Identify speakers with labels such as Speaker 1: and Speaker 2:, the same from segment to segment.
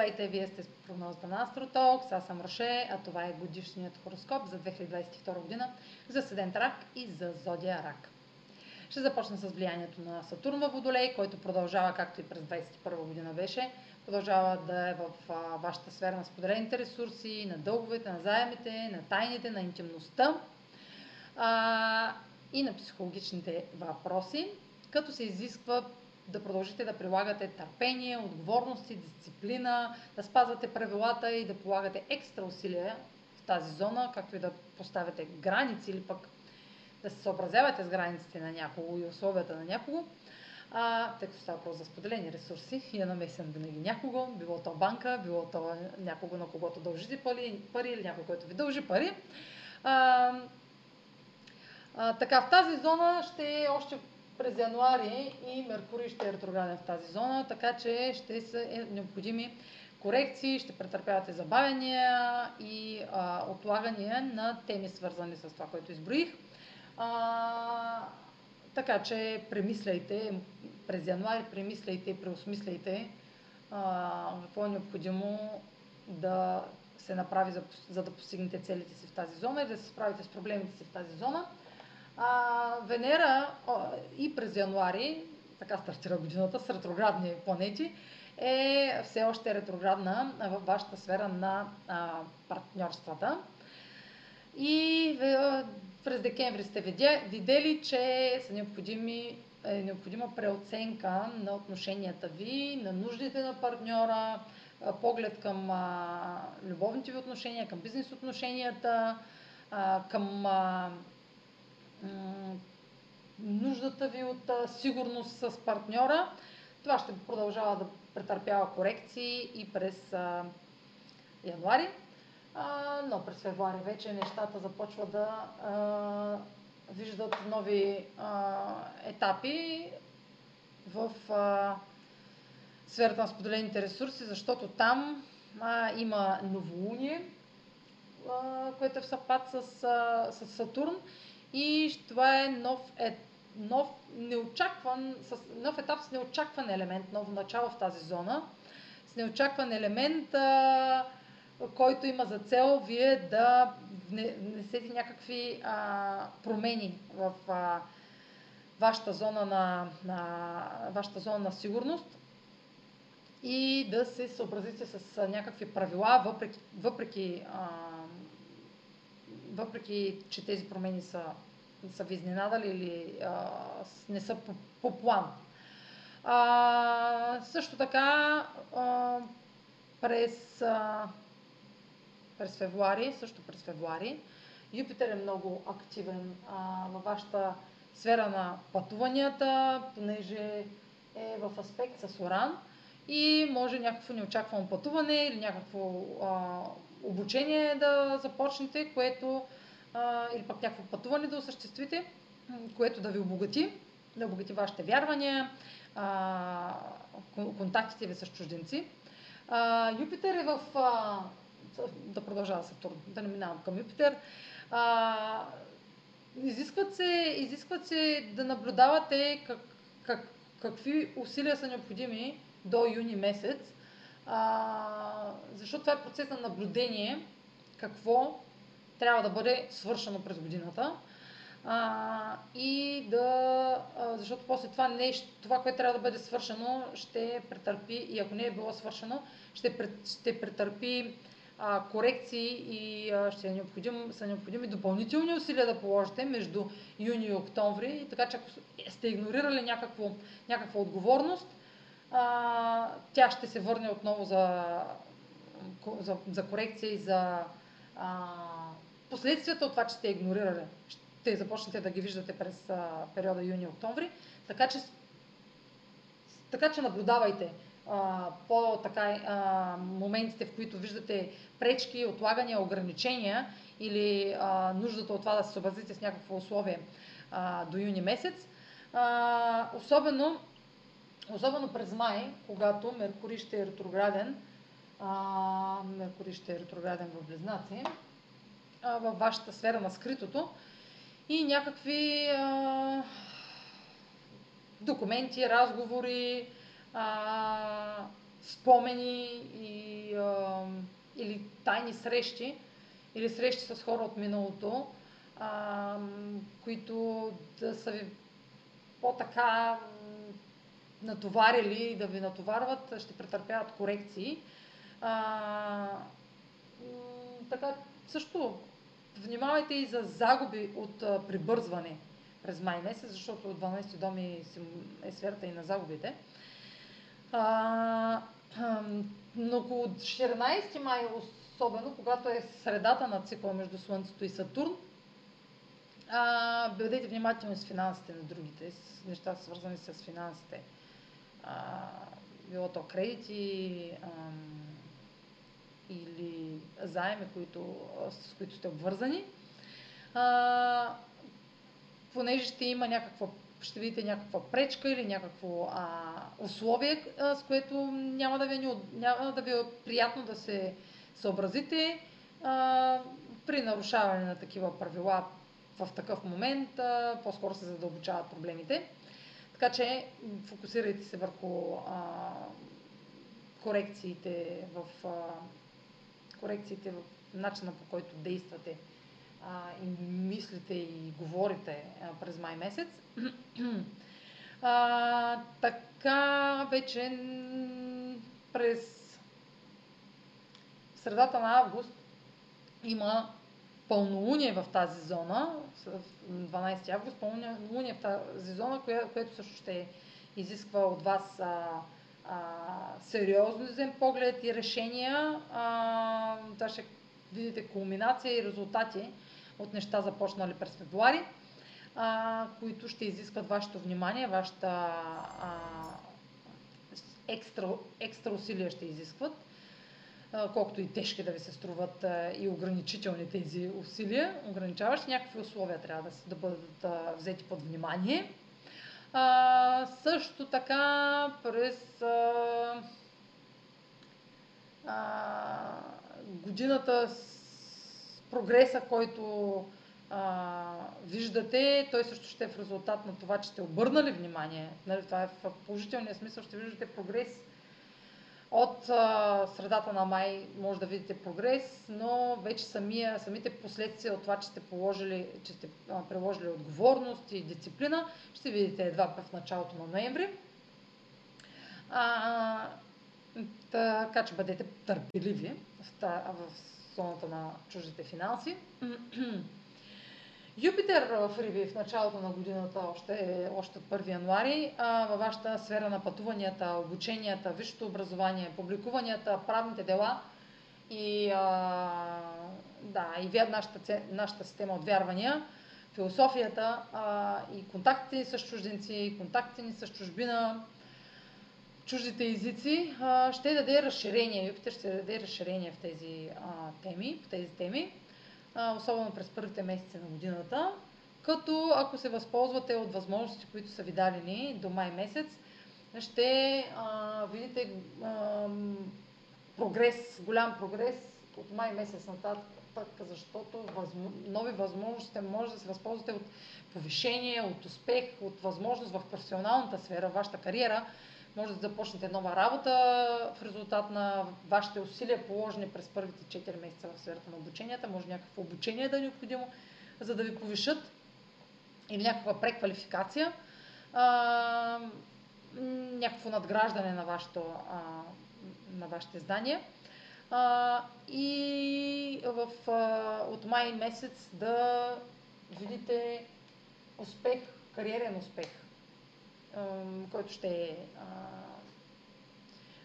Speaker 1: Здравейте, вие сте с прогнозата на Астротокс, аз съм Роше, а това е годишният хороскоп за 2022 година за Седент Рак и за Зодия Рак. Ще започна с влиянието на Сатурн във Водолей, който продължава, както и през 2021 година беше, продължава да е в вашата сфера на споделените ресурси, на дълговете, на заемите, на тайните, на интимността а, и на психологичните въпроси, като се изисква да продължите да прилагате търпение, отговорности, дисциплина, да спазвате правилата и да полагате екстра усилия в тази зона, както и да поставяте граници или пък да се съобразявате с границите на някого и условията на някого, а, тъй като става въпрос за споделени ресурси и е намесен винаги някого, било то банка, било то някого, на когото дължите пари, пари или някой, който ви дължи пари. А, а, така, в тази зона ще е още през януари и Меркурий ще е ретрограден в тази зона, така че ще са е необходими корекции, ще претърпявате забавения и а, отлагания на теми, свързани с това, което изброих. А, така че премисляйте през януари, премисляйте, преосмисляйте а, какво е необходимо да се направи, за, за да постигнете целите си в тази зона и да се справите с проблемите си в тази зона. А, Венера а, и през януари, така стартира годината с ретроградни планети, е все още ретроградна в вашата сфера на а, партньорствата. И през декември сте видели, че са необходими, е необходима преоценка на отношенията ви, на нуждите на партньора, поглед към а, любовните ви отношения, към бизнес отношенията, към а, нуждата ви от сигурност с партньора. Това ще продължава да претърпява корекции и през януари, но през февруари вече нещата започват да виждат нови етапи в сферата на споделените ресурси, защото там има новолуние, което е в съвпад с, а, с Сатурн и това е нов, е, нов, неочакван, с, нов етап с неочакван елемент, ново начало в тази зона, с неочакван елемент, а, който има за цел вие да внесете някакви а, промени в а, вашата зона на, на, вашата зона на сигурност и да се съобразите с някакви правила, въпреки, въпреки а, въпреки че тези промени са, са ви изненадали или а, не са по, по план. А, също така а, през, а, през февруари, също през февруари, Юпитер е много активен а, във вашата сфера на пътуванията, понеже е в аспект с Оран и може някакво неочаквано пътуване или някакво а, обучение да започнете, което а, или пък някакво пътуване да осъществите, което да ви обогати, да обогати вашите вярвания, а, контактите ви с чужденци. А, Юпитер е в... А, да продължава Сатурн, да не минавам към Юпитер. А, изискват, се, изискват се да наблюдавате как, как, какви усилия са необходими до юни месец, а, защото това е процес на наблюдение, какво трябва да бъде свършено през годината. А, и да, а, защото после това, не, това, което трябва да бъде свършено, ще претърпи, и ако не е било свършено, ще, ще претърпи а, корекции и а, ще е необходим, са необходими допълнителни усилия да положите между юни и октомври. Така че ако сте игнорирали някакво, някаква отговорност, а, тя ще се върне отново за, за, за корекция и за а, последствията от това, че сте игнорирали. Ще започнете да ги виждате през а, периода юни-октомври. Така че, така че наблюдавайте а, по така, а, моментите, в които виждате пречки, отлагания, ограничения или а, нуждата от това да се съобразите с някакво условие а, до юни месец. А, особено Особено през май, когато Меркурий ще е ретрограден, а, Меркурий ще е ретрограден в Близнаци, а, във вашата сфера на скритото и някакви а, документи, разговори, а, спомени и, а, или тайни срещи, или срещи с хора от миналото, а, които да са ви по-така натоварили и да ви натоварват, ще претърпяват корекции. А, така, също внимавайте и за загуби от а, прибързване през май месец, защото 12 доми е сферата и на загубите. А, но около 14 май, особено когато е средата на цикла между Слънцето и Сатурн, а, бъдете внимателни с финансите на другите, с неща свързани с финансите. Било то кредити или заеми, които, с които сте обвързани. А, понеже ще има някаква, ще видите някаква пречка или някакво а, условие, а, с което няма да, ви, е няма да ви е приятно да се съобразите а, при нарушаване на такива правила в такъв момент, а, по-скоро се задълбочават проблемите. Така че фокусирайте се върху а, корекциите в а, корекциите в начина по който действате а, и мислите и говорите а, през май месец. а, така вече през средата на август има пълнолуние в тази зона, 12 август, пълнолуние в тази зона, което също ще изисква от вас а, а, сериозен поглед и решения. А, това ще видите кулминация и резултати от неща започнали през февруари, а, които ще изискват вашето внимание, вашата а, екстра, екстра усилия ще изискват, колкото и тежки да ви се струват и ограничителни тези усилия, ограничаващи някакви условия трябва да, да бъдат взети под внимание. А, също така през а, а, годината прогреса, който а, виждате, той също ще е в резултат на това, че сте обърнали внимание. Нали, това е в положителния смисъл, ще виждате прогрес. От а, средата на май може да видите прогрес, но вече самия, самите последствия от това, че сте, положили, че сте а, приложили отговорност и дисциплина, ще видите едва в началото на ноември. А, така че бъдете търпеливи в, в зоната на чуждите финанси. Юпитер в Риби в началото на годината, още, още от 1 януари, а, във вашата сфера на пътуванията, обученията, висшето образование, публикуванията, правните дела и, а, да, и нашата, нашата система от вярвания, философията а, и контактите ни с чужденци, контактите ни с чужбина, чуждите езици, а, ще даде разширение. Юпитер ще даде разширение в тези а, теми, в тези теми, особено през първите месеци на годината. Като ако се възползвате от възможности, които са ви дадени до май месец, ще а, видите а, прогрес, голям прогрес от май месец нататък, защото възмо... нови възможности може да се възползвате от повишение, от успех, от възможност в професионалната сфера, вашата кариера, може да започнете нова работа в резултат на вашите усилия, положени през първите 4 месеца в сферата на обученията. Може някакво обучение да е необходимо, за да ви повишат или някаква преквалификация, а, някакво надграждане на, вашето, а, на вашите знания. А, и в, а, от май месец да видите успех, кариерен успех който ще е,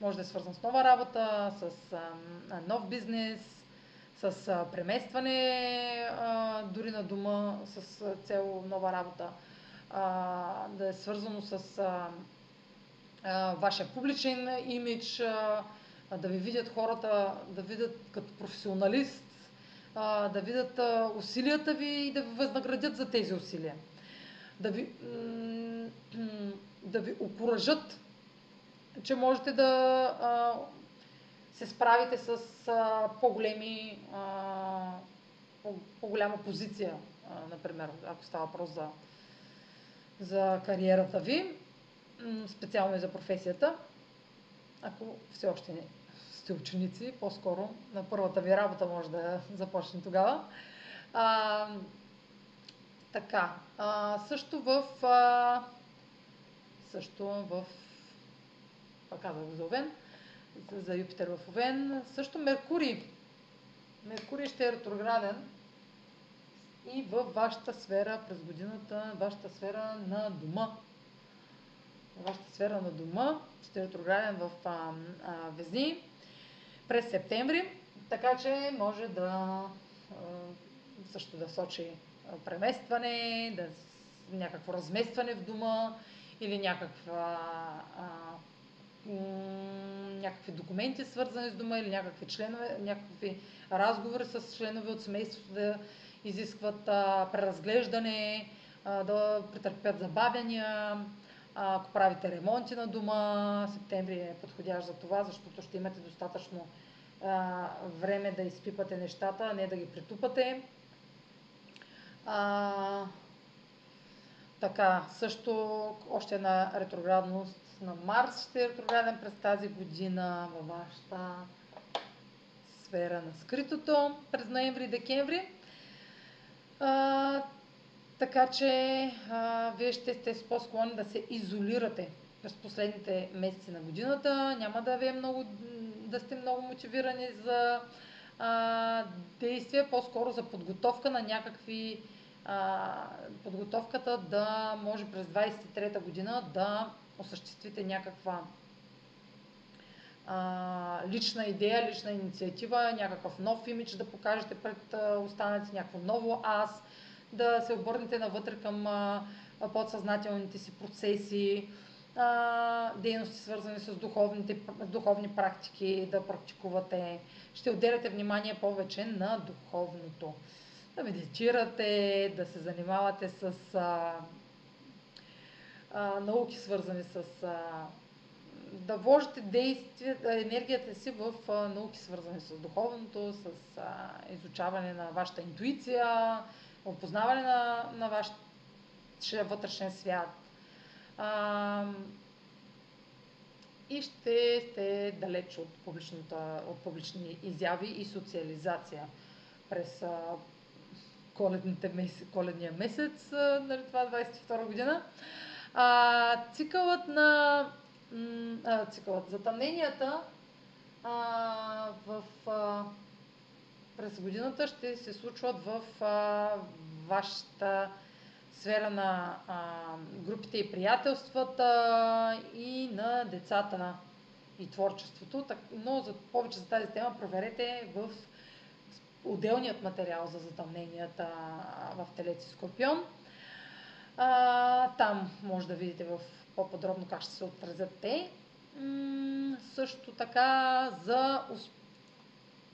Speaker 1: може да е свързан с нова работа, с нов бизнес, с преместване дори на дома с цел нова работа, да е свързано с вашия публичен имидж, да ви видят хората, да видят като професионалист, да видят усилията ви и да ви възнаградят за тези усилия. Да ви, да ви окоръжат, че можете да а, се справите с а, по-големи, а, по, по-голяма позиция, а, например, ако става въпрос за, за кариерата ви, специално и за професията. ако все още не сте ученици, по-скоро на първата ви работа може да започне тогава. А, така, а, също в а, също в пак казах за Овен, за, Юпитер в Овен, също Меркурий. Меркурий ще е ретрограден и във вашата сфера през годината, вашата сфера на дома. Вашата сфера на дома ще е ретрограден в а, а, Везни през септември, така че може да също да сочи преместване, да, някакво разместване в дома или някаква, а, някакви документи свързани с дома или някакви членове, някакви разговори с членове от семейството да изискват а, преразглеждане, а, да претърпят забавяния. Ако правите ремонти на дома, септември е подходящ за това, защото ще имате достатъчно а, време да изпипате нещата, а не да ги притупате. А, така, също още една ретроградност на Марс ще е ретрограден през тази година във вашата сфера на скритото през ноември и декември. А, така че а, вие ще сте по-склонни да се изолирате през последните месеци на годината. Няма да ви е много, да сте много мотивирани за а, действия, по-скоро за подготовка на някакви подготовката да може през 23-та година да осъществите някаква а, лична идея, лична инициатива, някакъв нов имидж да покажете пред останалите, някакво ново аз, да се обърнете навътре към а, подсъзнателните си процеси, а, дейности свързани с духовните, духовни практики, да практикувате. Ще отделяте внимание повече на духовното. Да медитирате, да се занимавате с а, а, науки свързани с а, да вложите действие, енергията си в а, науки свързани с духовното, с а, изучаване на вашата интуиция, опознаване на, на вашия вътрешен свят. А, и ще сте далеч от, от публични изяви и социализация през месец, коледния месец, нали, това 22 година. А, цикълът на а, цикълът, затъмненията а, в, а, през годината ще се случват в а, вашата сфера на а, групите и приятелствата и на децата и творчеството. Но за, повече за тази тема проверете в отделният материал за затъмненията в Телец и Скорпион. А, там може да видите в по-подробно как ще се отразят те. М- също така за усп...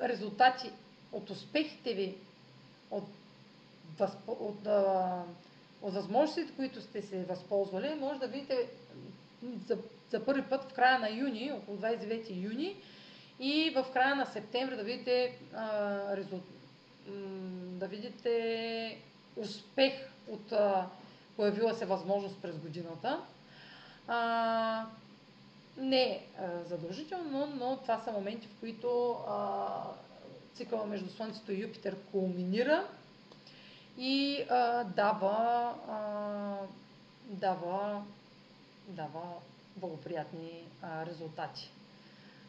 Speaker 1: резултати от успехите ви, от, възпо... от, а, от възможностите, които сте се възползвали, може да видите за, за първи път в края на юни, около 29 юни, и в края на септември да видите, а, резул... да видите успех от а, появила се възможност през годината. А, не е задължително, но това са моменти, в които а, цикъла между Слънцето и Юпитер кулминира и а, дава, а, дава, дава благоприятни а, резултати.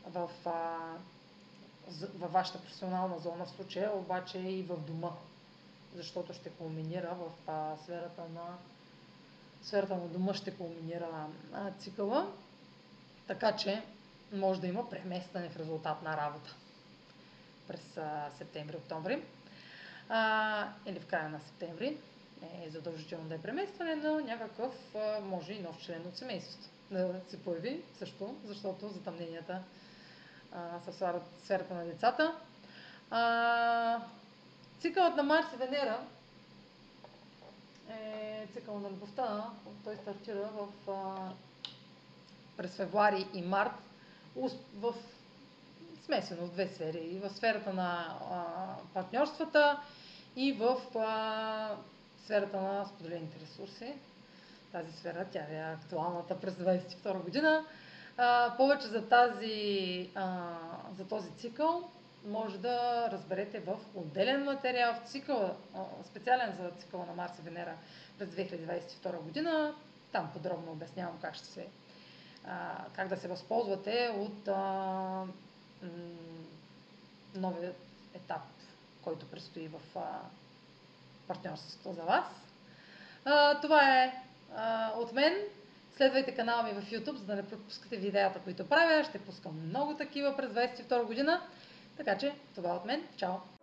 Speaker 1: В, а, във вашата професионална зона в случая, обаче и в дома, защото ще кулминира в а, сферата на сферата на дома ще кулминира а, цикъла, така че може да има преместване в резултат на работа през септември-октомври или в края на септември. Не е задължително да е преместване, но някакъв а, може и нов член от семейството да се появи също, защото затъмненията в сферата на децата. А, цикълът на Марс и Венера е цикъл на любовта. Той стартира в, а, през февруари и март в смесено в две сфери. И в сферата на а, партньорствата и в а, сферата на споделените ресурси. Тази сфера, тя е актуалната през 2022 година. Повече за, тази, а, за този цикъл може да разберете в отделен материал, в цикъл, а, специален за цикъла на Марс и Венера през 2022 година. Там подробно обяснявам как ще се а, как да се възползвате от а, м- новият етап, който предстои в а, партньорството за вас. А, това е а, от мен. Следвайте канала ми в YouTube, за да не пропускате видеята, които правя. Ще пускам много такива през 2022 година. Така че това е от мен. Чао!